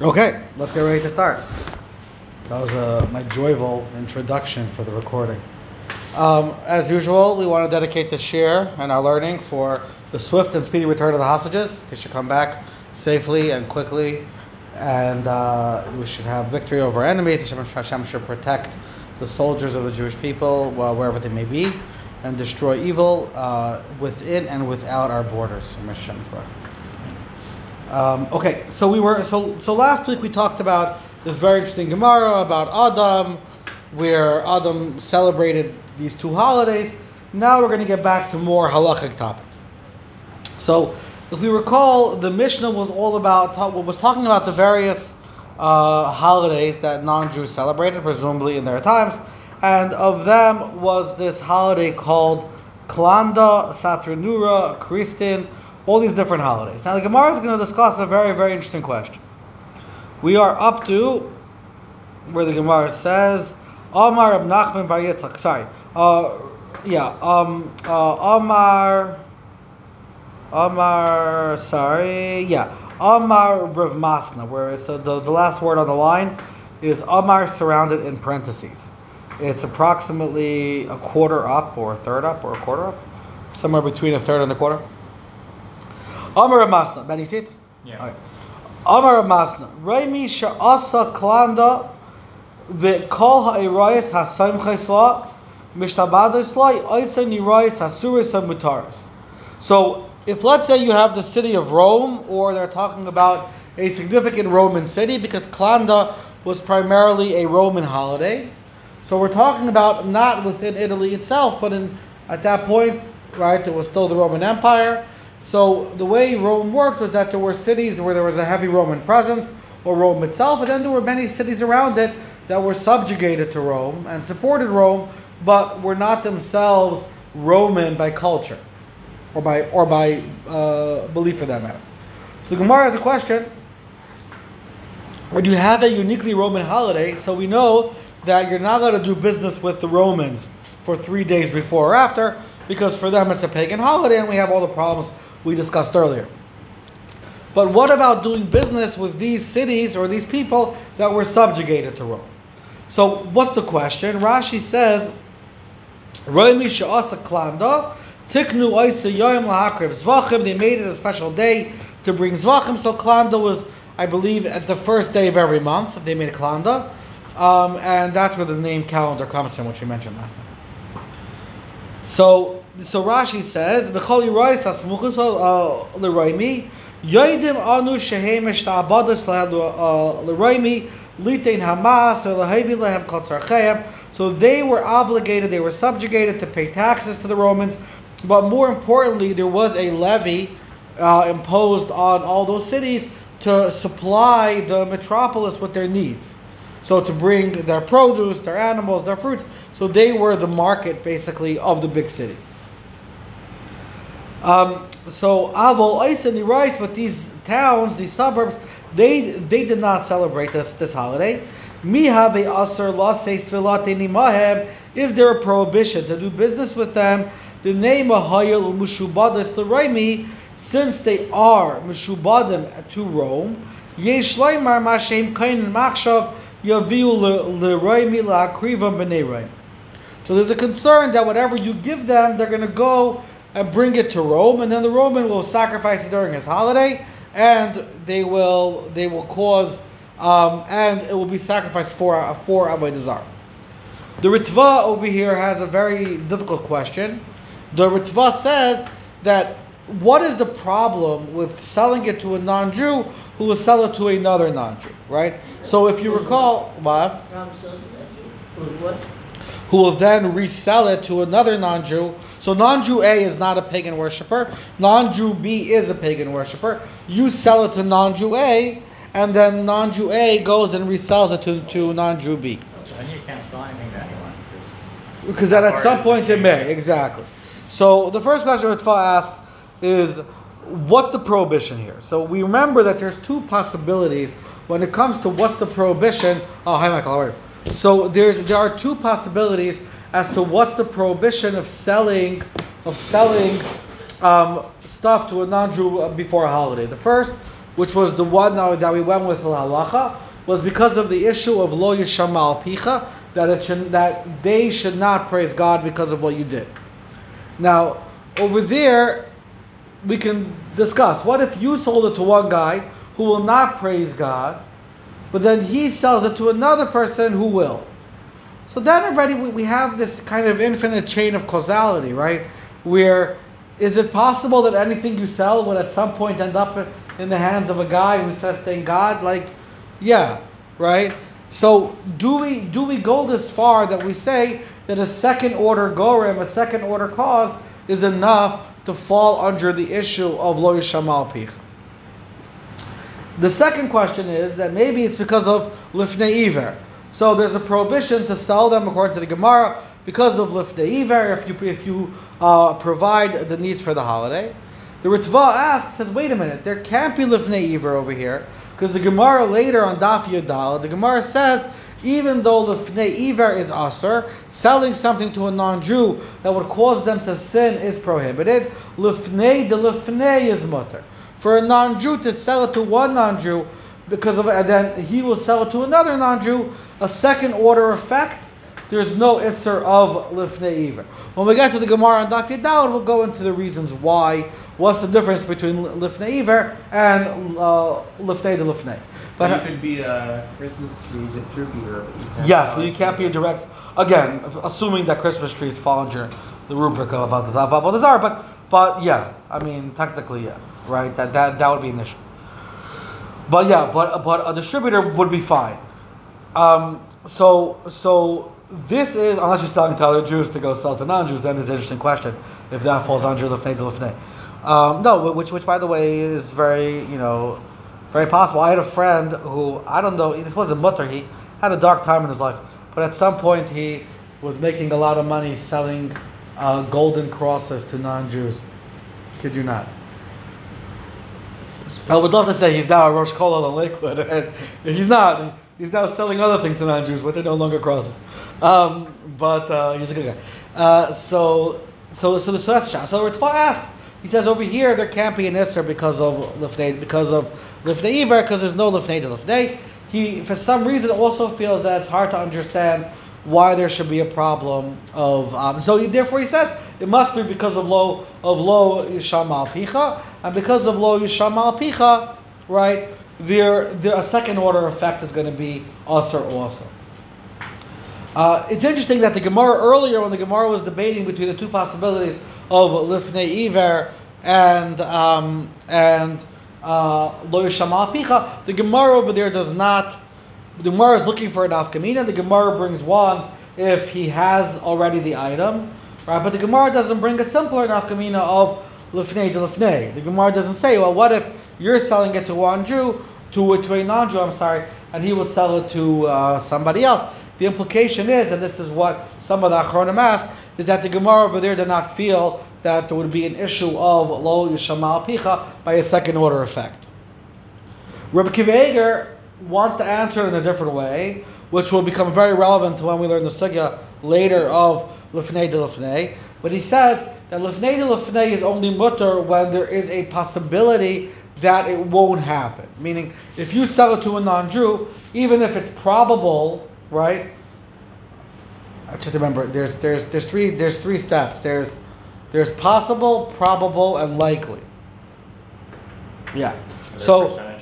Okay, let's get ready to start. That was uh, my joyful introduction for the recording. Um, as usual, we want to dedicate this share and our learning for the swift and speedy return of the hostages. They should come back safely and quickly, and uh, we should have victory over enemies. Hashem, Hashem should protect the soldiers of the Jewish people, well, wherever they may be, and destroy evil uh, within and without our borders. Hashem's word. Um, okay, so we were so so last week we talked about this very interesting Gemara about Adam, where Adam celebrated these two holidays. Now we're going to get back to more halachic topics. So, if we recall, the Mishnah was all about was talking about the various uh, holidays that non-Jews celebrated, presumably in their times, and of them was this holiday called Klanda, Saturnura, Kristin all these different holidays. Now the Gemara is going to discuss a very, very interesting question. We are up to where the Gemara says, Amar Rab Nachman Bar Yitzchak. Sorry, uh, yeah, um, uh, Amar, Amar, sorry, yeah, Amar Rav Masna, where it's uh, the, the last word on the line is Amar surrounded in parentheses. It's approximately a quarter up, or a third up, or a quarter up, somewhere between a third and a quarter. Amar Masna. Ben, you see it? Yeah. Amar Masna. Raimi sha'asa klanda v'kol ha'irayis ha'saim chaysla mishtabadis lai oisen yirayis ha'suris ha'mutaris. So, if let's say you have the city of Rome, or they're talking about a significant Roman city, because Klanda was primarily a Roman holiday. So we're talking about not within Italy itself, but in at that point, right, it was still the Roman Empire. So the way Rome worked was that there were cities where there was a heavy Roman presence, or Rome itself, and then there were many cities around it that were subjugated to Rome and supported Rome, but were not themselves Roman by culture, or by or by uh, belief for that matter. So the Gemara has a question: When you have a uniquely Roman holiday, so we know that you're not going to do business with the Romans for three days before or after, because for them it's a pagan holiday, and we have all the problems we discussed earlier. But what about doing business with these cities or these people that were subjugated to Rome? So what's the question? Rashi says, klanda, tiknu zvachim. They made it a special day to bring zvachim. So klanda was, I believe, at the first day of every month. They made a klanda, um, and that's where the name calendar comes from, which we mentioned last time. So so Rashi says, "V'chol yirois hasmuchus uh, l'roimi yoidim anu shehem eshtabadas uh, l'roimi litain hamas l'havim lehem kotzarcheim." So they were obligated, they were subjugated to pay taxes to the Romans, but more importantly, there was a levy uh, imposed on all those cities to supply the metropolis with their needs. So to bring their produce, their animals, their fruits. So they were the market basically of the big city. Um, so Avol Eisen the rice, but these towns, these suburbs, they they did not celebrate this this holiday. Is there a prohibition to do business with them? The name of Hayel Mushubadas Raimi, since they are Mushubadim to Rome, Mashem So there's a concern that whatever you give them, they're going to go and bring it to Rome, and then the Roman will sacrifice it during his holiday, and they will they will cause um, and it will be sacrificed for for Avodah. The Ritva over here has a very difficult question. The Ritva says that what is the problem with selling it to a non-Jew who will sell it to another non-Jew, right? So if you recall, what? Who will then resell it to another non Jew. So non Jew A is not a pagan worshiper, non Jew B is a pagan worshiper. You sell it to non Jew A, and then non Jew A goes and resells it to, to non Jew B. then you can't sell anything to anyone. Because then at some point it may, exactly. So the first question Ritva asks is what's the prohibition here? So we remember that there's two possibilities when it comes to what's the prohibition. Oh, hi Michael, how are you? So there's there are two possibilities as to what's the prohibition of selling of selling um, stuff to a non-Jew before a holiday. The first which was the one that we went with halacha, was because of the issue of lo yishamal picha, that it should, that they should not praise God because of what you did. Now, over there, we can discuss. What if you sold it to one guy who will not praise God, but then he sells it to another person who will? So then already we, we have this kind of infinite chain of causality, right? Where is it possible that anything you sell would at some point end up in the hands of a guy who says thank God? Like, yeah, right? So do we do we go this far that we say that a second order gorem, a second order cause, is enough to fall under the issue of lo yishamal pich? The second question is that maybe it's because of lifnei iver. So there's a prohibition to sell them according to the Gemara because of lifnei iver if you if you uh, provide the needs for the holiday. The Ritva asks, says, wait a minute, there can't be lifnei iver over here because the Gemara later on Daf Yodal, the Gemara says even though lifnei iver is aser, selling something to a non-Jew that would cause them to sin is prohibited. Lifnei de lifnei is mutter. For a non-Jew to sell it to one non-Jew because of and then he will sell it to another non-Jew, a second order effect. There's no isser of lifnei iver. When we get to the Gemara on Daf Yodal, we'll go into the reasons why. What's the difference between lifnei iver and uh, lifnei de lifnei? But you could be a Christmas tree distributor. But yes, but you can't be a direct. Again, assuming that Christmas trees fall under the rubric of Avodah but but yeah, I mean technically yeah, right? That that that would be an issue. But yeah, but but a distributor would be fine. Um, so so this is unless you're selling to other Jews to go sell to non-Jews, then it's an interesting question if that falls under the lefnei lefnei. Um, no, which which by the way is very you know very possible. I had a friend who I don't know. This wasn't mutter. He had a dark time in his life, but at some point he was making a lot of money selling uh, golden crosses to non-Jews. Kid you not. I would love to say he's now a Rosh Kollel in Lakewood, he's not. He's now selling other things to non-Jews, but they're no longer crosses. Um, but uh, he's a good guy. Uh, so, so, so, so that's a So Ritva asks. He says over here there can't be an Isser because of Lifnei, because of Lifnei Iver, because there's no Lifnei to Lifnei. He, for some reason, also feels that it's hard to understand why there should be a problem of. Um, so he, therefore, he says it must be because of low of low yisham picha, and because of low yisham picha, right? There, there, a second order effect is going to be usher also. Uh, it's interesting that the Gemara earlier, when the Gemara was debating between the two possibilities of lifnei iver and um, and uh, lo uh, picha, the Gemara over there does not. The Gemara is looking for an afkamina. The Gemara brings one if he has already the item, right? But the Gemara doesn't bring a simpler nafkamina of lifnei to lifnei. The Gemara doesn't say, well, what if you're selling it to one Jew, to, to a non-Jew, I'm sorry, and he will sell it to uh, somebody else. The implication is, and this is what some of the Achronim ask, is that the Gemara over there did not feel that there would be an issue of lo yishama picha by a second order effect. Rabbi Akiva wants to answer in a different way, which will become very relevant to when we learn the sugya later of lefnei de lefnei. But he says that lefnei de lefnei is only mutter when there is a possibility that it won't happen. Meaning, if you sell it to a non-Jew, even if it's probable right? I have to remember. There's there's there's three there's three steps. There's there's possible, probable, and likely. Yeah. so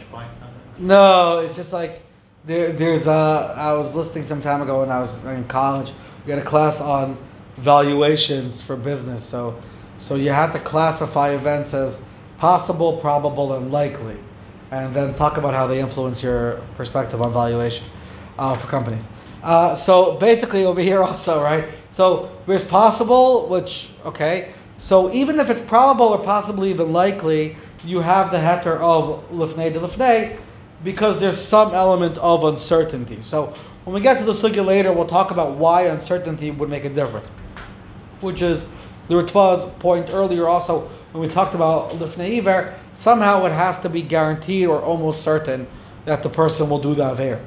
no, it's just like there there's a. I was listening some time ago when I was in college. We had a class on valuations for business. So so you had to classify events as possible, probable, and likely, and then talk about how they influence your perspective on valuation uh, for companies. Uh, so basically over here also, right? So there's possible, which, okay. So even if it's probable or possibly even likely, you have the heter of lifnei de lifnei because there's some element of uncertainty. So when we get to the sugya later, we'll talk about why uncertainty would make a difference, which is the Ritva's point earlier also when we talked about lifnei iver, somehow it has to be guaranteed or almost certain that the person will do the aver.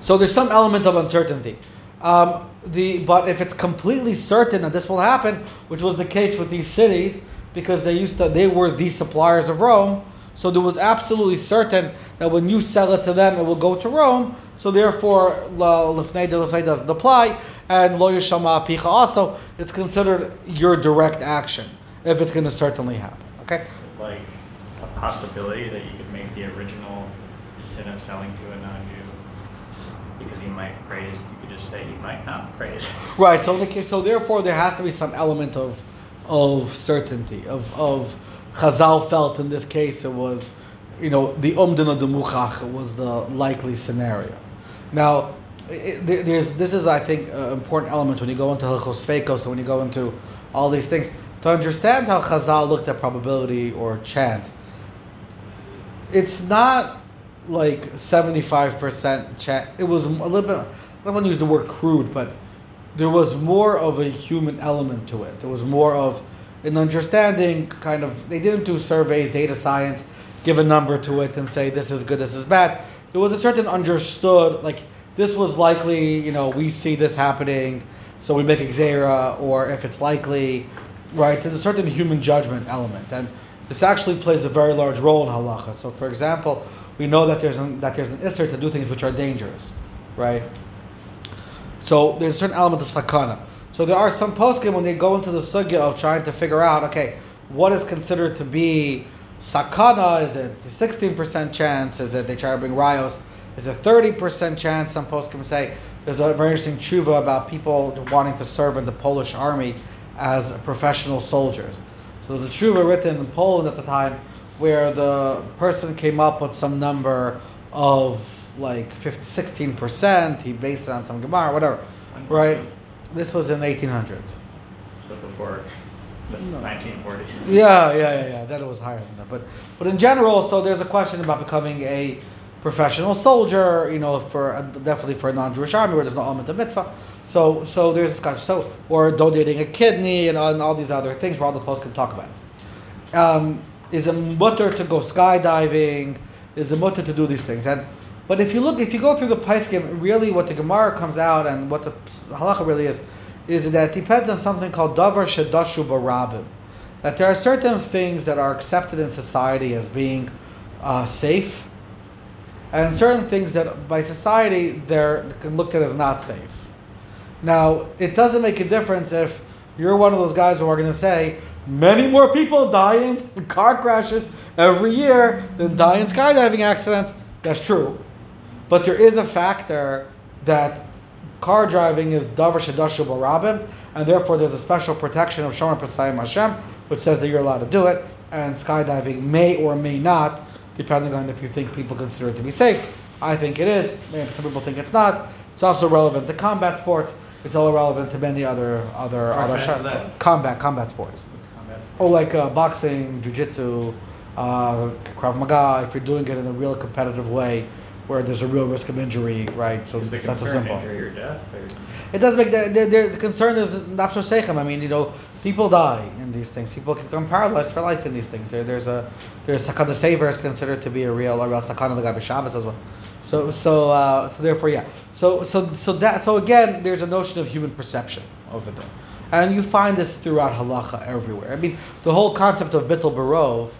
So there's some element of uncertainty. Um, the, but if it's completely certain that this will happen, which was the case with these cities, because they used to, they were the suppliers of Rome, So there was absolutely certain that when you sell it to them, it will go to Rome. So therefore, lefnei de lefnei doesn't apply, and lo yishama picha also. It's considered your direct action if it's going to certainly happen. Okay. So like a possibility that you could make the original sin of selling to a non-Jew because he might praise. You could just say he might not praise. Right. So the so therefore there has to be some element of of certainty of of Chazal felt in this case it was, you know, the umdin de muchach was the likely scenario. Now, it, there's this is I think an important element when you go into Hilchos Fekos, when you go into all these things to understand how Chazal looked at probability or chance. It's not like seventy-five percent chance. It was a little bit. I don't want to use the word crude, but there was more of a human element to it. There was more of an understanding, kind of. They didn't do surveys, data science, give a number to it, and say this is good, this is bad. There was a certain understood, like this was likely. You know, we see this happening, so we make xera, or if it's likely, right? There's a certain human judgment element, and this actually plays a very large role in halacha. So, for example, we know that there's an, that there's an isser to do things which are dangerous, right? So there's a certain element of sakana. So there are some poskim when they go into the sugya of trying to figure out, okay, what is considered to be sakana? Is it 16% chance? Is it they try to bring rios? Is it 30% chance? Some poskim say there's a very interesting tshuva about people wanting to serve in the Polish army as professional soldiers. So there's a tshuva written in Poland at the time where the person came up with some number of like 50, 16%. He based it on some Gemara, whatever. Right? This was in the 1800s. So before the No. 1940s. Yeah, yeah, yeah, yeah. That it was higher than that. But but in general, so there's a question about becoming a professional soldier. You know, for uh, definitely for a non-Jewish army where there's no element of mitzvah. So so there's discussion. So or donating a kidney and, and all these other things. Where all the posts can talk about. Um, is a mutter to go skydiving? Is a mutter to do these things? And but if you look, if you go through the Paiskim, really what the Gemara comes out and what the halacha really is, is that it depends on something called davar shadashu barabim. That there are certain things that are accepted in society as being uh, safe, and certain things that by society they're looked at as not safe. Now, it doesn't make a difference if you're one of those guys who are going to say many more people die in car crashes every year than die in skydiving accidents. That's true. But there is a factor that car driving is davar shadashu barabim, and therefore there's a special protection of Shomer Pasayim Hashem, which says that you're allowed to do it, and skydiving may or may not, depending on if you think people consider it to be safe. I think it is. Maybe some people think it's not. It's also relevant to combat sports. It's all relevant to many other other other combat combat sports. Combat Oh, like uh, boxing, jujitsu, uh, krav maga. If you're doing it in a real competitive way, where there's a real risk of injury, right? So it's not so simple. injury or death? Or? It does make the, the, the, the concern is nafsho seichem. I mean, you know, people die in these things. People can become paralyzed for life in these things. There, there's a there's sakana saver is considered to be a real a real sakana the guy Shabbos as well. So so uh, so therefore yeah. So so so that so again there's a notion of human perception over there, and you find this throughout halacha everywhere. I mean, the whole concept of bittul barov,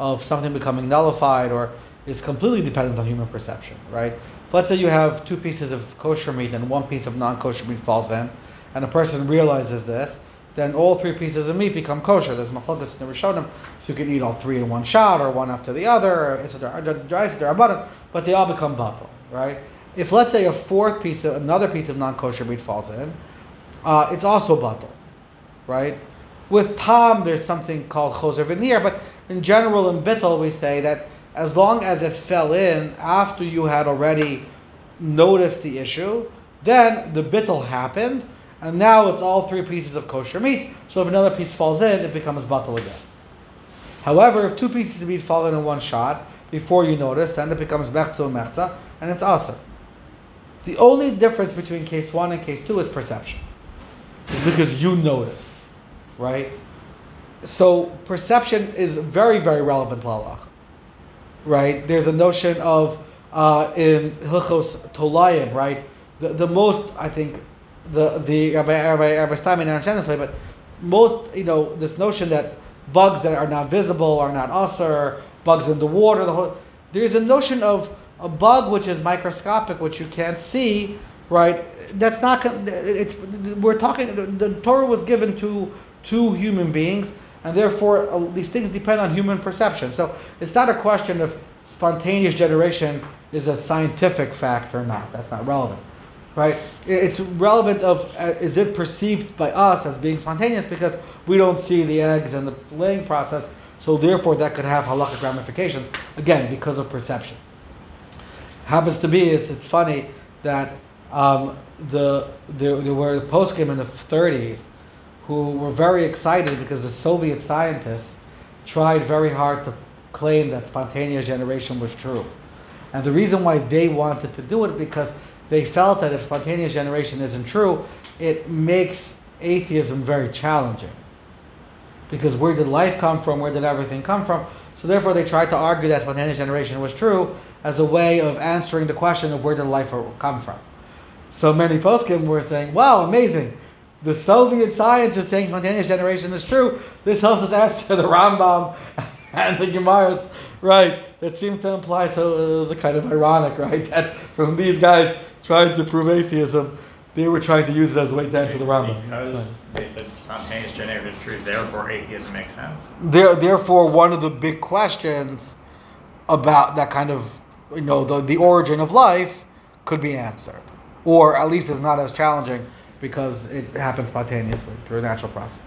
of something becoming nullified or is completely dependent on human perception, right? If let's say you have two pieces of kosher meat and one piece of non-kosher meat falls in, and a person realizes this, then all three pieces of meat become kosher. There's machlokas in the Rishonim if you can eat all three in one shot or one after the other, etc. But they all become batal, right? If let's say a fourth piece, of, another piece of non-kosher meat falls in, uh, it's also batal, right? With Tom, there's something called choser veneer, but in general, in bittel, we say that as long as it fell in after you had already noticed the issue, then the bittel happened, and now it's all three pieces of kosher meat. So if another piece falls in, it becomes batal again. However, if two pieces of meat fall in in one shot before you notice, then it becomes mechza and mechza, and it's aser. The only difference between case one and case two is perception. It's because you noticed, right? So perception is very, very relevant to right? There's a notion of uh, in Hilchos Tolayim, right? The, the most, I think, the the Rabbi Rabbi, Rabbi Steinman understand this way, but most, you know, this notion that bugs that are not visible are not usr, bugs in the water. The whole there's a notion of a bug which is microscopic, which you can't see, right? That's not. It's we're talking. The, the Torah was given to to human beings, and therefore uh, these things depend on human perception. So it's not a question of spontaneous generation is a scientific fact or not. That's not relevant, right? It's relevant of uh, is it perceived by us as being spontaneous because we don't see the eggs and the laying process. So therefore, that could have halakhic ramifications again because of perception. Happens to be it's it's funny that um, the there, there were the poskim in the 30s who were very excited because the Soviet scientists tried very hard to claim that spontaneous generation was true. And the reason why they wanted to do it because they felt that if spontaneous generation isn't true, it makes atheism very challenging. Because where did life come from? Where did everything come from? So therefore, they tried to argue that spontaneous generation was true as a way of answering the question of where did life come from. So many poskim were saying, "Wow, amazing! The Soviet science is saying spontaneous generation is true. This helps us answer the Rambam and the Gemaras, right? That seem to imply so uh, it was kind of ironic, right? That from these guys trying to prove atheism, they were trying to use it as a way to answer the Rambam. Because they said spontaneous generation is true, therefore atheism makes sense. There, therefore, one of the big questions about that kind of, you know, the, the origin of life could be answered, or at least is not as challenging because it happens spontaneously through a natural process.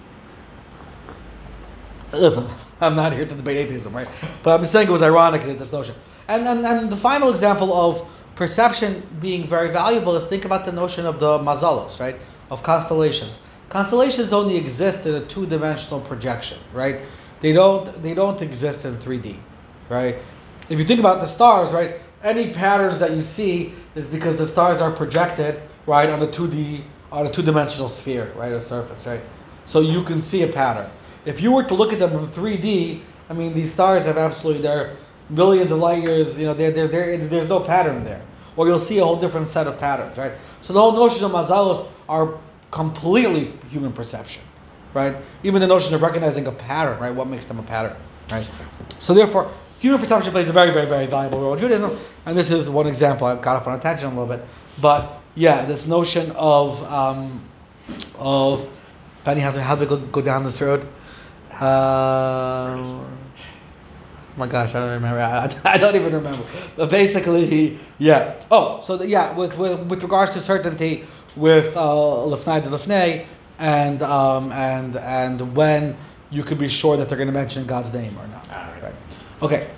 Listen, I'm not here to debate atheism, right? But I'm saying it was ironic that this notion. And, and, and the final example of perception being very valuable is think about the notion of the mazalos, right? Of constellations. Constellations only exist in a two-dimensional projection, right? They don't they don't exist in 3D, right? If you think about the stars, right? Any patterns that you see is because the stars are projected, right, on a 2D on a two-dimensional sphere, right, a surface, right? So you can see a pattern. If you were to look at them in 3D, I mean, these stars have absolutely they're millions of light years. You know, they're, they're, they're, there's no pattern there, or you'll see a whole different set of patterns, right? So the whole notion of mazalos are completely human perception, right? Even the notion of recognizing a pattern, right? What makes them a pattern, right? So therefore, human perception plays a very, very, very valuable role in Judaism, and this is one example. I've got off on a tangent a little bit, but yeah, this notion of um, of Penny, how, how do we go, go down this road? Uh, oh my gosh, I don't remember. I, I, don't even remember. But basically, he, yeah. Oh, so the, yeah, with, with with regards to certainty, with uh, lefnai de lefnai, and um, and and when you could be sure that they're going to mention God's name or not. Ah, right. Okay.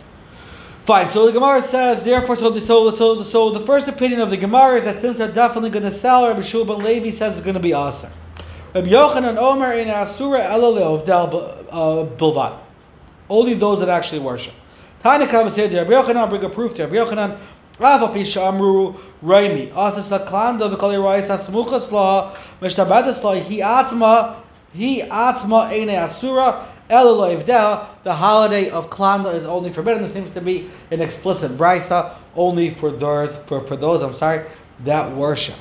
Fine. So the Gemara says, therefore, so the, so, so, so the first opinion of the Gemara is that since they're definitely going to sell, Rabbi Shua ben Levi says it's going to be awesome. Rabbi Yochanan Omer in Asura Elale of uh, Bilvat. Only those that actually worship. Comes here, Rabbi Yochanan bring a proof to Rabbi Yochanan. Rafa Pisha Amru Raimi. Asa Saklanda Vikali Raisa Smuchas La Mishtabadis La He Atma He Atma Eine Asura the holiday of Klanda is only forbidden. It seems to be an explicit brisa only for those, for, for those, I'm sorry, that worship.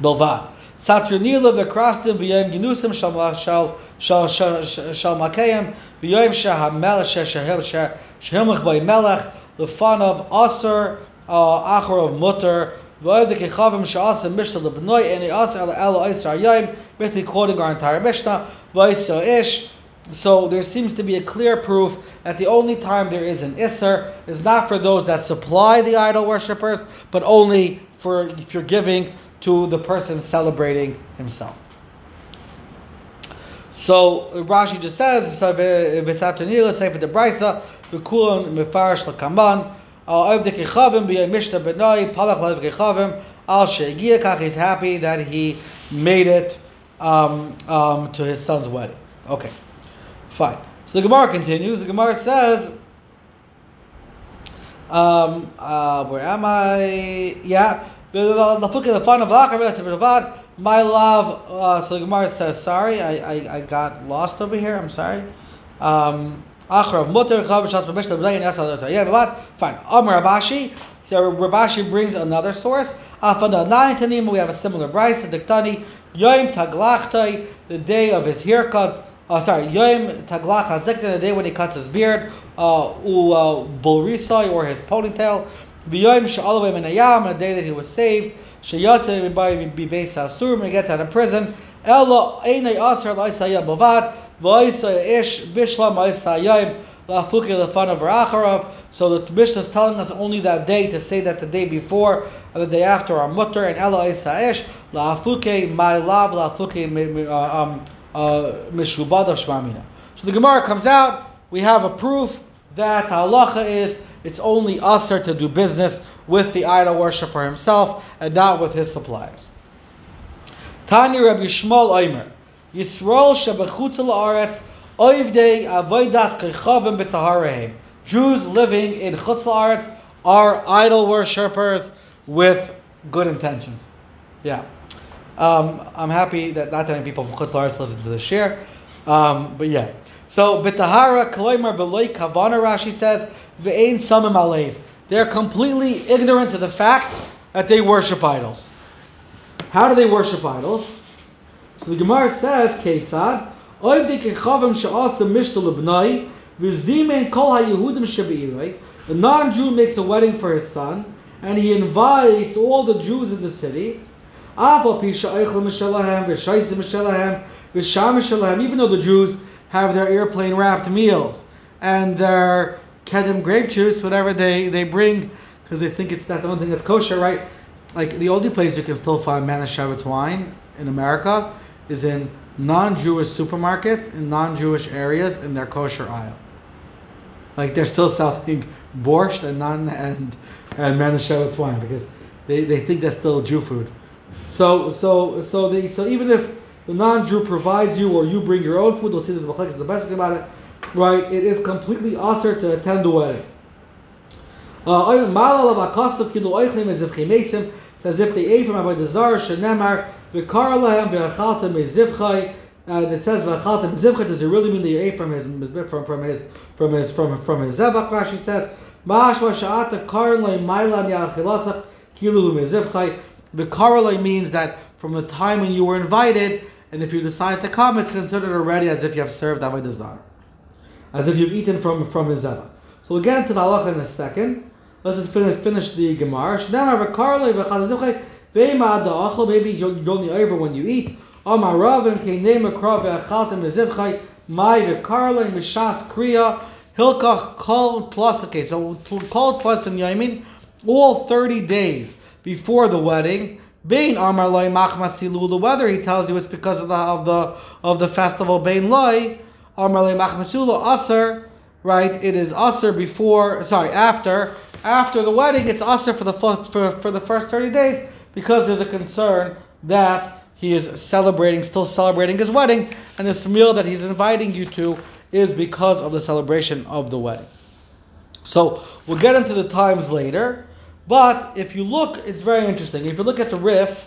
Bilvad. Saturnila v'krastim v'yem ginusim shal shal shal makayim v'yem shahamel shehil shehilmach by melech lefanav aser uh, achor of mutter basically quoting our entire mishnah so there seems to be a clear proof that the only time there is an isser is not for those that supply the idol worshippers, but only for if you're giving to the person celebrating himself. So Rashi just says. He's happy that he made it um, um, to his son's wedding. Okay. Fine. So the Gemara continues. The Gemara says, um, uh, where am I? Yeah. The fun of my love. Uh, so the Gemara says, sorry, I, I, I got lost over here. I'm sorry. Um, Achrav mutter Yeah, but fine. Amar Rav Ashi. So Rav Ashi brings another source. Afanda nine tanim. We have a similar price. Diktani Yom Taglachtai, the day of his haircut. Uh, sorry, Yom Taglach Hazikta, the day when he cuts his beard, uh, U uh, or his ponytail, V'Yom Sha'alav Menayam, the day that he was saved, Sheyatze B'Beis Asur, when he gets out of prison, Ella Einay Asar L'Isayah Bavad, V'Isayah Ish Bishlam Isayah Lafuki Lefanav Racharav. So the Mishnah is telling us only that day to say that the day before and the day after are mutter and Ella Isaish Lafuke My Lav Lafuke um, Uh, Mishubad of Shmamina. So the Gemara comes out, we have a proof that halacha is it's only usher to do business with the idol worshiper himself and not with his suppliers. Tanya Rabbi Yishmael Oimer, Yisrael shebechutz la'aretz oivdei avodas kechavim b'taharehem. Jews living in chutz la'aretz are idol worshippers with good intentions. Yeah. Um, I'm happy that not that many people from chutz listen to the share. Um, but yeah. So, b'tahara koloimer b'loi kavana, Rashi says, ve'ein samim alev. They're completely ignorant to the fact that they worship idols. How do they worship idols? So the Gemara says, Ketzad, Oivdi kechavim she'asa mishtal ibnai, v'zimen kol ha'yehudim shebe'iroi. The non-Jew makes a wedding for his son, and he invites all the Jews in the city. Even though the Jews have their airplane wrapped meals, and their kedem grape juice, whatever they, they bring, because they think it's that's the one thing that's kosher, right? Like the only place you can still find Manischewitz wine in America is in non-Jewish supermarkets in non-Jewish areas in their kosher aisle. Like they're still selling borscht and non and and Manischewitz wine because they, they think that's still Jew food. So so so they so even if the non-Jew provides you or you bring your own food, we'll see this is the best thing about it, right? It is completely usher to attend the wedding. Uh, As if they ate from Avodah Zarah, Shenemar, V'kar lahem v'achaltem. And it says v'achaltem mezivchai. Does it really mean that you ate from his from from his from his from from his zevach? Rashi says ma'ashva sha'ata karin mailan ya'achilasach kilu mezivchai. V'kar means that from the time when you were invited, and if you decide to come, it's considered already as if you have served Avodah Zarah, as if you've eaten from from zevach. So we'll get into the halacha in a second. Let's just finish finish the Gemara. Maybe you don't need over when you eat. Amar Ravim Keinema Krav Ve'achaltem Mezivchai Mai Ve'karle Mishas Kriya Hilkach Kol okay, so Kol and Yamin all 30 days before the wedding. Bain Amar Loi Machmasilu the weather he tells you it's because of the of the of the festival. Bain Loi Amar Loi Machmasilu Aser right? It is Aser before sorry after. After the wedding it's Aser for the for, for the first 30 days because there's a concern that he is celebrating, still celebrating his wedding, and this meal that he's inviting you to is because of the celebration of the wedding. So we'll get into the times later, but if you look, it's very interesting. If you look at the Rif,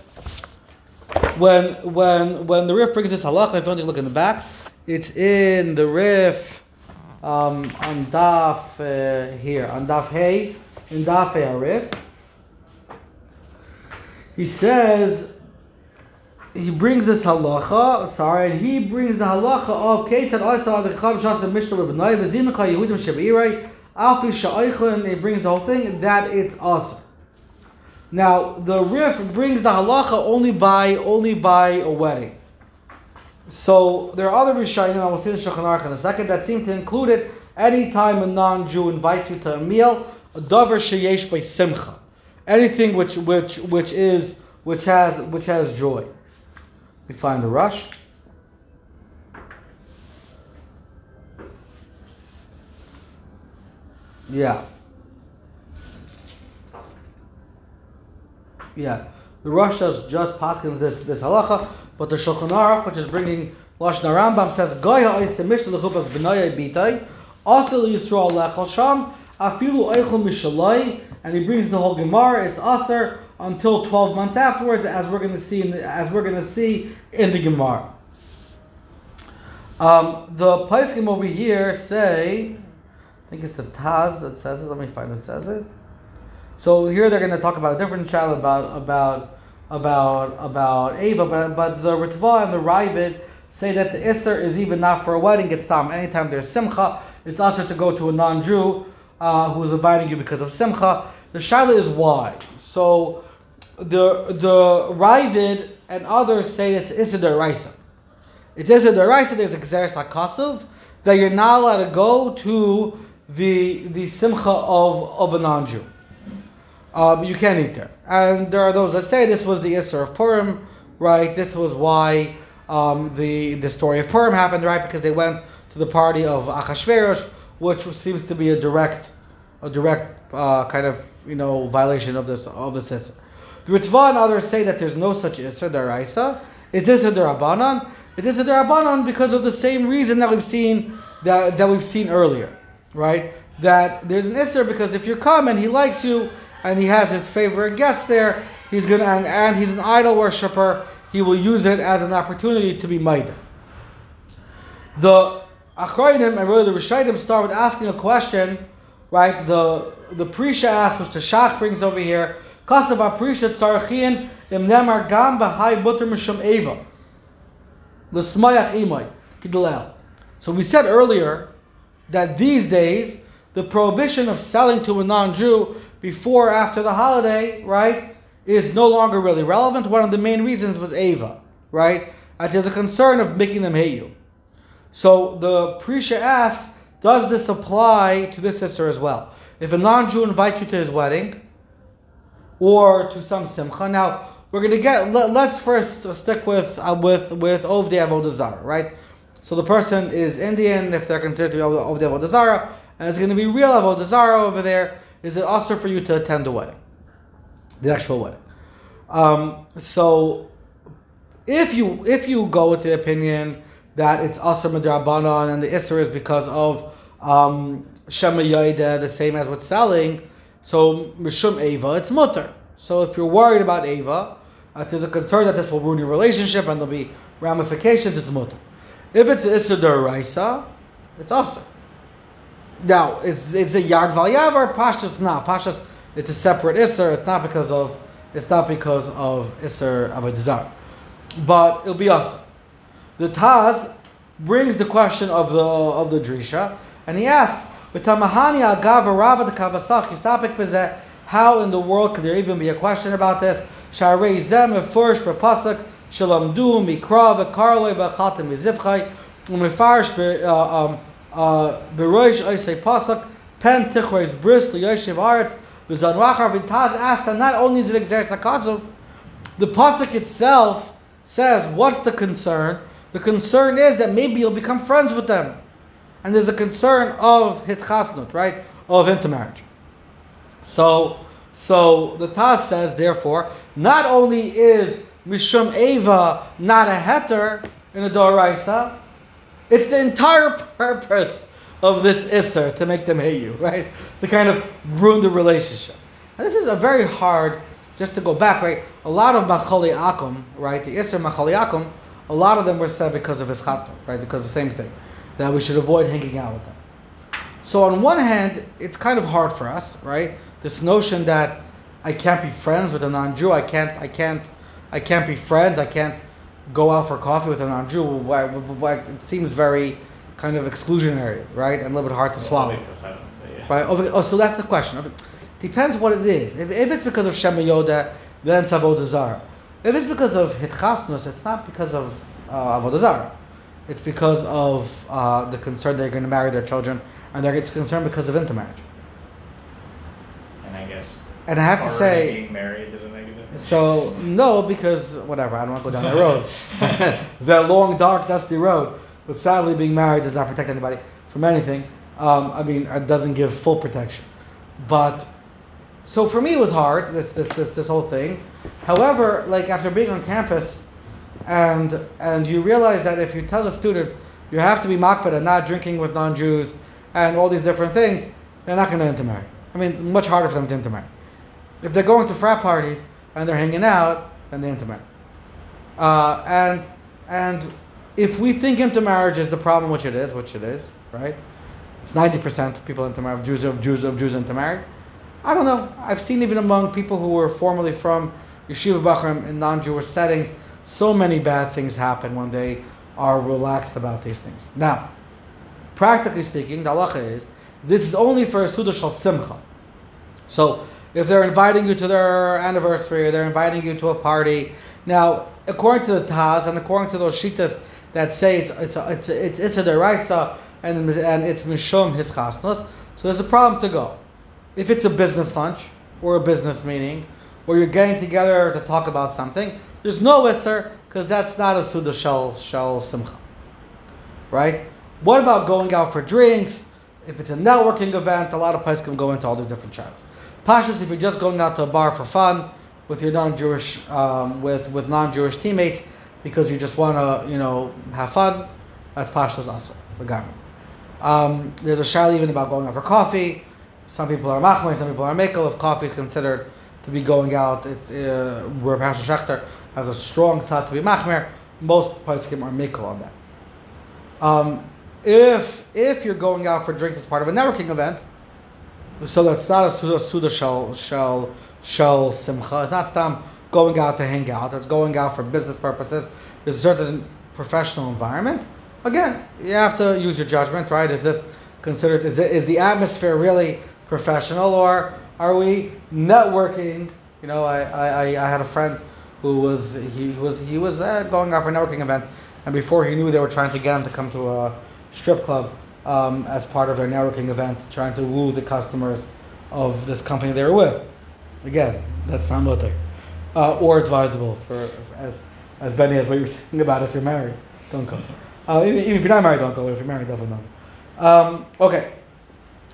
when when when the Rif brings this halacha, if you want to look in the back, it's in the Rif um, on Daf uh, here on Daf Hey in Daf Hey Rif he says he brings this halacha, sorry, and he brings the halacha of Ketzad Asa the Chav Shas Mishnah Rabbanai V'Zimcha Yehudim Shebeirei Alpi he brings the whole thing that it's us. Now the Rif brings the halacha only by only by a wedding. So there are other Rishonim, I will see in Shulchan Aruch in a second, that seem to include it any time a non-Jew invites you to a meal, a davar sheyesh by simcha anything which which which is which has which has joy. We find the Rosh. Yeah. Yeah. The Rosh does just paskins this this halacha, but the Shulchan Aruch, which is bringing Lashon Rambam, says Goya oisem mishta lechupas b'nayay bitay, also Yisrael lechol sham, afilu eichel mishalai, and he brings the whole Gemara. It's Aser until 12 months afterwards, as we're going to see in the, as we're going to see in the Gemara. Um, the Paiskim over here say, I think it's the Taz that says it. Let me find who says it. So here they're going to talk about a different child about about about about Ava, but but the Ritva and the Raavad say that the Isser is even not for a wedding, it's tam. Anytime there's Simcha, it's also to go to a non Jew uh, who is inviting you because of Simcha. The Shaila is why. So the the Raavad and others say it's Isser Deraisa. It's Isser Deraisa, there's a Xeris HaKasuv, that you're not allowed to go to the, the Simcha of, of a non Jew. Uh, you can't eat there. And there are those that say this was the Isser of Purim, right? This was why um, the, the story of Purim happened, right? Because they went to the party of Achashverosh, which seems to be a direct, a direct uh, kind of you know violation of this of this Isser. The Ritva and others say that there's no such Isser deraisa. It is a derabanan. It is a derabanan because of the same reason that we've seen that, that we've seen earlier, right? That there's an Isser because if you come and he likes you and he has his favorite guest there, he's gonna and, and he's an idol worshiper. He will use it as an opportunity to be maider. The Achronim and really the Rishonim start with asking a question, right? The the Prisha asks, which the Shach brings over here. Kasav Prisha Tzarachin im Nemar Gam Butter Mishum Eva. L'Smayach Imay Kidlel. So we said earlier that these days the prohibition of selling to a non-Jew before or after the holiday, right, is no longer really relevant. One of the main reasons was Ava, right? That there's a concern of making them hate you. So the Prisha asks, does this apply to this sister as well? If a non-Jew invites you to his wedding, or to some simcha. Now we're gonna get. Let, us first stick with uh, with with Ovdei Avodah Zarah, right? So the person is Indian if they're considered to be Ovdei Avodah Zarah, and it's going to be real Avodah Zarah over there. Is it also for you to attend the wedding, the actual wedding? Um, so if you if you go with the opinion that it's also Madrabanan and the Isra is because of um, Shema Yaida, the same as with selling, so Mishum Ava, it's mutter. So if you're worried about Ava, uh, there's a concern that this will ruin your relationship and there'll be ramifications, it's mutter. If it's Issa Raisa, it's awesome. Now, it's, it's a Yard Val Yavar, Pashas not. Pashas, it's a separate Isser, it's not because of it's not because of Isser of a desire. But it'll be awesome. The Taz brings the question of the of the Drisha, and he asks, how in the world could there even be a question about this? Sharei zem first pasuk shalamdu mikra v'karloi v'chatem mizivchai umefarish uh, um, uh, beroish oisei pasuk pen tichreis bris liyoshiv aretz v'zanrachar v'taz asks and not only is it hakazov, the pasuk itself says what's the concern? The concern is that maybe you'll become friends with them and there's a concern of hitchasnut, right, of intermarriage. So, so the Taz says, therefore, not only is mishum eva not a heter in a doraisa, it's the entire purpose of this isser to make them hate you, right? To kind of ruin the relationship. And this is a very hard, just to go back, right? A lot of machali akum, right? The isser machali akum, a lot of them were said because of his right? Because the same thing that we should avoid hanging out with them. So on one hand, it's kind of hard for us, right? This notion that I can't be friends with a non-Jew, I can't, I can't, I can't be friends, I can't go out for coffee with a non-Jew. It seems very kind of exclusionary, right, and a little bit hard to swallow. Right? Oh, so that's the question. Depends what it is. If, if it's because of Shema Yoda, then it's Avodah Zarah. If it's because of Hitchasnus, it's not because of uh, Avodah Zarah. It's because of uh, the concern they're going to marry their children, and they're it's concerned because of intermarriage. And I guess. And I have to say, being married doesn't make a difference. So no, because whatever, I don't want to go down that road, that long, dark, dusty road. But sadly, being married does not protect anybody from anything. Um, I mean, it doesn't give full protection. But so for me, it was hard. This this this this whole thing. However, like after being on campus and and you realize that if you tell a student you have to be makbid and not drinking with non-Jews and all these different things, they're not going to intermarry. I mean, much harder for them to intermarry. If they're going to frat parties and they're hanging out, then they intermarry. Uh, and and if we think intermarriage is the problem, which it is, which it is, right? It's ninety percent of people intermarry, Jews of Jews of Jews intermarry. I don't know. I've seen even among people who were formerly from yeshiva bachram in non-Jewish settings so many bad things happen when they are relaxed about these things. Now, practically speaking, the halacha is this is only for a suda shal simcha. So if they're inviting you to their anniversary or they're inviting you to a party, now according to the Taz and according to those shitas that say it's it's it's it's it's a deraisa and and it's mishum his chasnos, so there's a problem to go. If it's a business lunch or a business meeting or you're getting together to talk about something, there's no isser because that's not a suda shel simcha, right? What about going out for drinks? If it's a networking event, a lot of places can go into all these different channels. Pashas, if you're just going out to a bar for fun with your non-Jewish, um, with with non-Jewish teammates, because you just want to, you know, have fun, that's Pashas also. Um, there's a shal even about going out for coffee. Some people are machmer, some people are mekel. If coffee is considered to be going out, it's uh, where Pastor Schechter has a strong side to be machmer. Most poskim are mekel on that. Um, if if you're going out for drinks as part of a networking event, so that's not a suda suda shell shell shell simcha. It's not stam going out to hang out. It's going out for business purposes. There's a certain professional environment. Again, you have to use your judgment, right? Is this considered? Is it, is the atmosphere really professional, or are we networking? You know, I, I, I had a friend who was he was he was uh, going out for a networking event, and before he knew, they were trying to get him to come to a strip club um, as part of their networking event, trying to woo the customers of this company they were with. Again, that's not mutter. Uh, or advisable for, as as Benny as what you're saying about if you're married, don't go. Uh, even, if you're not married, don't go. If you're married, definitely not. Um, okay,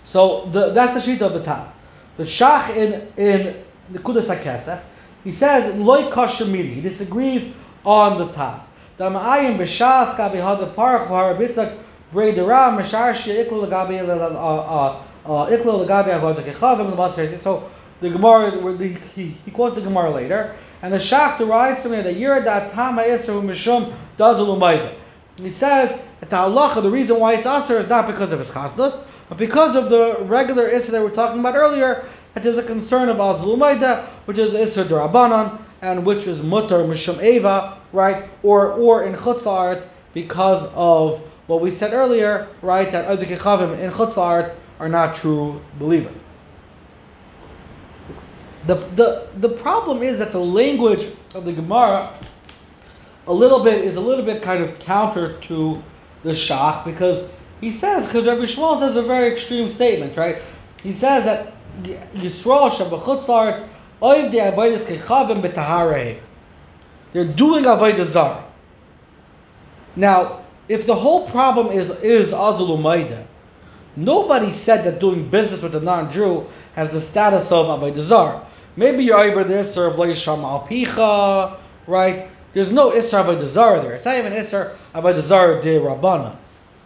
so the, that's the sheet of the Taz. The Shach in in the Kudas HaKesef, he says loy kashemiri. He disagrees on the Taz. The Ma'ayim b'Shas kabi hada parach v'harabitzak brei dera mashar she'iklu l'gabi uh, uh, uh, iklu l'gabi avodah kechavim l'bas So the Gemara, the, he, he quotes the Gemara later, and the Shach derives from here that Yiradat Tama Yisra Mishum does Ulumayda. He says that the halacha, the reason why it's aser is not because of his chasdus, but because of the regular issa that we were talking about earlier, that there's a concern of Azulumayda, which is issa durabanan, and which is mutter mishum eva, right? Or or in chutz because of what we said earlier, right? That other kechavim in chutz are not true believers. The, the, the problem is that the language of the Gemara a little bit is a little bit kind of counter to the Shach because he says because Rabbi Yishmael says a very extreme statement, right? He says that Yisrael Shabbat Laretz Oiv de Kechavim. They're doing Avodah. Now, if the whole problem is is Azulumaida, nobody said that doing business with a non-Jew has the status of Avodah Zar. Maybe you're over there, serve Leisham Alpicha, right? There's no Isra Avodah Zara there. It's not even Isra Avodah Zara de Rabbana,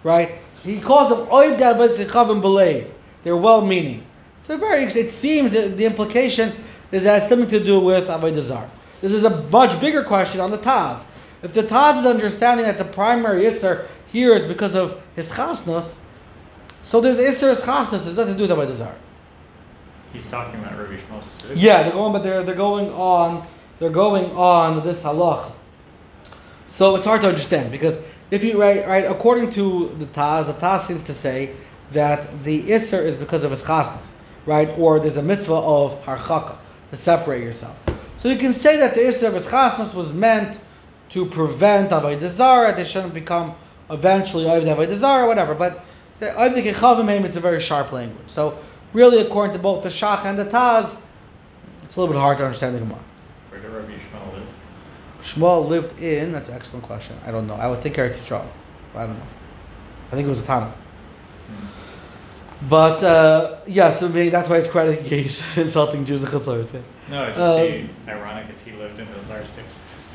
right? He calls them Oiv de Avodah Chavim Belev. They're well-meaning. So very, it seems that the implication is that it has something to do with Avodah Zara. This is a much bigger question on the Taz. If the Taz is understanding that the primary Isser here is because of his chasnos, so there's Isser chasnos, there's nothing to do with Avodah Zara. He's talking about Rabbi Yishmael. Yeah, they're going, but they're they're going on they're going on this halach. So it's hard to understand because if you right right according to the Taz, the Taz seems to say that the Isser is because of his chasnas, right? Or there's a mitzvah of harchaka to separate yourself. So you can say that the Isser of his chasnas was meant to prevent avodah zara. They shouldn't become eventually avodah whatever. But the avodah it's a very sharp language. So really, according to both the Shach and the Taz, it's a little bit hard to understand the Gemara. Where did Rabbi Yishmael live? Yishmael lived in. That's an excellent question. I don't know. I would think Eretz Yisrael. I don't know. I think it was a Tana. But uh, yeah, so maybe that's why it's quite engaged insulting Jews and Cheslards. Yeah. No, it'd just Um, be ironic if he lived in the Tsar.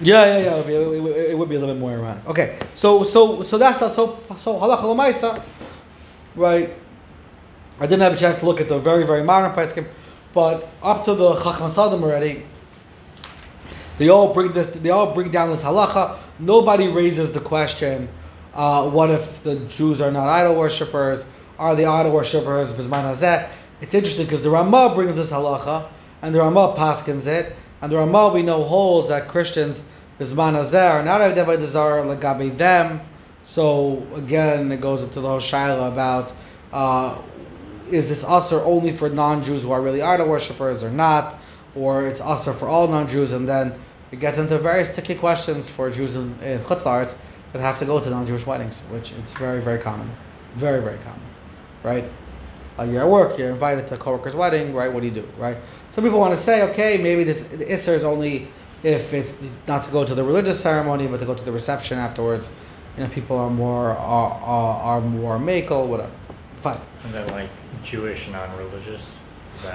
Yeah, yeah, yeah. It would, be, it it would be a little bit more ironic. Okay, so so so that's not so so halacha lamaisa, right? I didn't have a chance to look at the very very modern poskim, but up to the Chochmas Adam already, they all bring this. They all bring down this halacha. Nobody raises the question: uh, What if the Jews are not idol worshippers? Are the idol worshippers? It's interesting because the Ramah brings this halacha, and the Ramah paskins it, and the Ramah we know holds that Christians bisman hazeh are not avodah zara legabe them, So again, it goes into the whole shaila about uh, is this usher only for non-Jews who are really idol worshippers or not, or it's usher for all non-Jews, and then it gets into various sticky questions for Jews in, in Chutz La'aretz that have to go to non-Jewish weddings, which it's very very common, very very common, right? Uh, you're at work, you're invited to a coworker's wedding, right? What do you do, right? Some people want to say, okay, maybe this Isser is only if it's not to go to the religious ceremony, but to go to the reception afterwards. You know, people are more are, are, are more makel, whatever. Fine. And then like Jewish non-religious.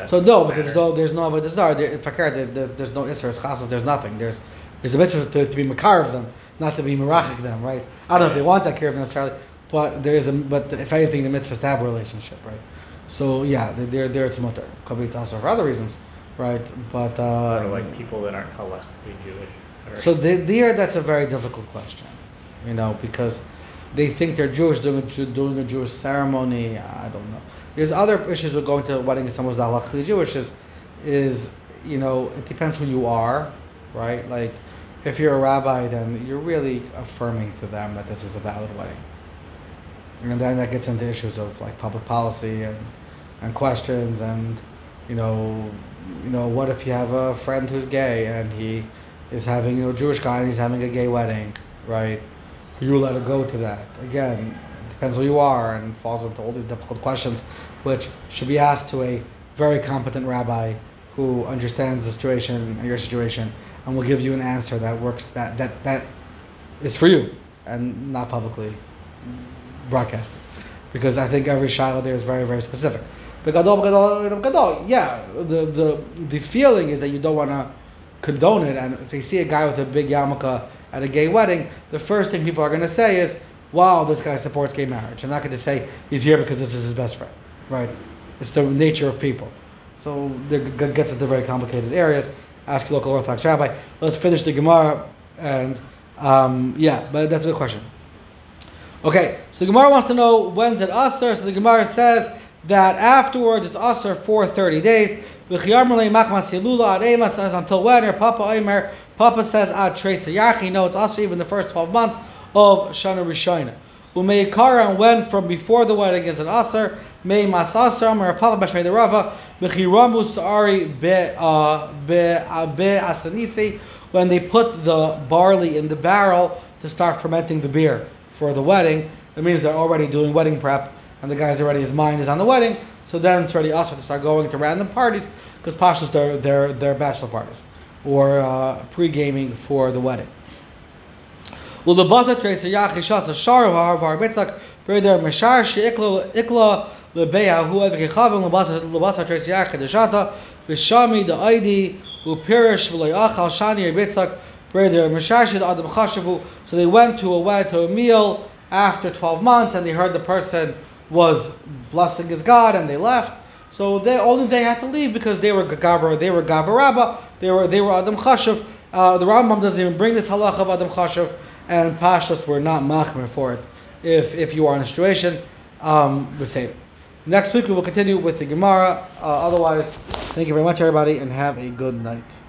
So no, because matter? no there's no avodah there, if I care, there, there, there's no isser, chasas, there's nothing. There's there's a mitzvah to, to be makar of them, not to be merachik them, right? I don't know if they want that care of necessarily, but there is a but if anything, the mitzvah is to have a relationship, right? So yeah, there there, it's mutter. It's also for other reasons, right? But uh, like people that aren't halachically Jewish. So the- there, that's a very difficult question, you know, because they think they're Jewish doing a, doing a Jewish ceremony. I don't know. There's other issues with going to a wedding if someone's not luckily Jewish. Is, is you know, it depends who you are, right? Like, if you're a rabbi, then you're really affirming to them that this is a valid wedding. And then that gets into issues of like public policy and, and questions and you know you know what if you have a friend who's gay and he is having you know Jewish guy and he's having a gay wedding, right? You let it go to that. Again, depends who you are and falls into all these difficult questions, which should be asked to a very competent rabbi who understands the situation your situation and will give you an answer that works that that that is for you and not publicly broadcasted. Because I think every shiloh there is very, very specific. Yeah, the, the, the feeling is that you don't want to condone it. And if they see a guy with a big yarmulke at a gay wedding, the first thing people are going to say is, wow, this guy supports gay marriage. I'm not going to say he's here because this is his best friend, right? It's the nature of people. So it gets into very complicated areas. Ask your local Orthodox rabbi. Let's finish the Gemara. And um, yeah, but that's a good question. Okay, so the Gemara wants to know when's it Aser. So the Gemara says that afterwards it's Aser for 30 days. until when? Or Papa Omer, Papa says Ad Tracer Yachi. No, it's Aser even the first 12 months of Shana Rishona. Umeikara and when from before the wedding is an Aser. May Masasar, or Papa Bashmei the Rava. Bechiramu Sari uh, uh, be Asanisi. When they put the barley in the barrel to start fermenting the beer for the wedding. It means they're already doing wedding prep, and the guy's already his mind is on the wedding. So then it's already also to start going to random parties because pashas they're they're they're bachelor parties or uh, pre gaming for the wedding. Well, the buzzer tracer yachishas a shar har bitzak breder meshar sheikla ikla lebeya hu ev kechavim lebasa lebasa tracer yachidashata v'shami the id who perish v'loyachal shani bitzak breder meshar shid adam chashavu. So they went to a wedding to a meal after twelve months, and they heard the person was blessing his God, and they left. So they only they had to leave because they were gavra, they were gavaraba, they were they were adam chashav. Uh, the Rambam doesn't even bring this halacha of adam chashav, and pashas were not machmer for it. If if you are in a situation, um, we say. Next week we will continue with the Gemara. Uh, otherwise, thank you very much, everybody, and have a good night.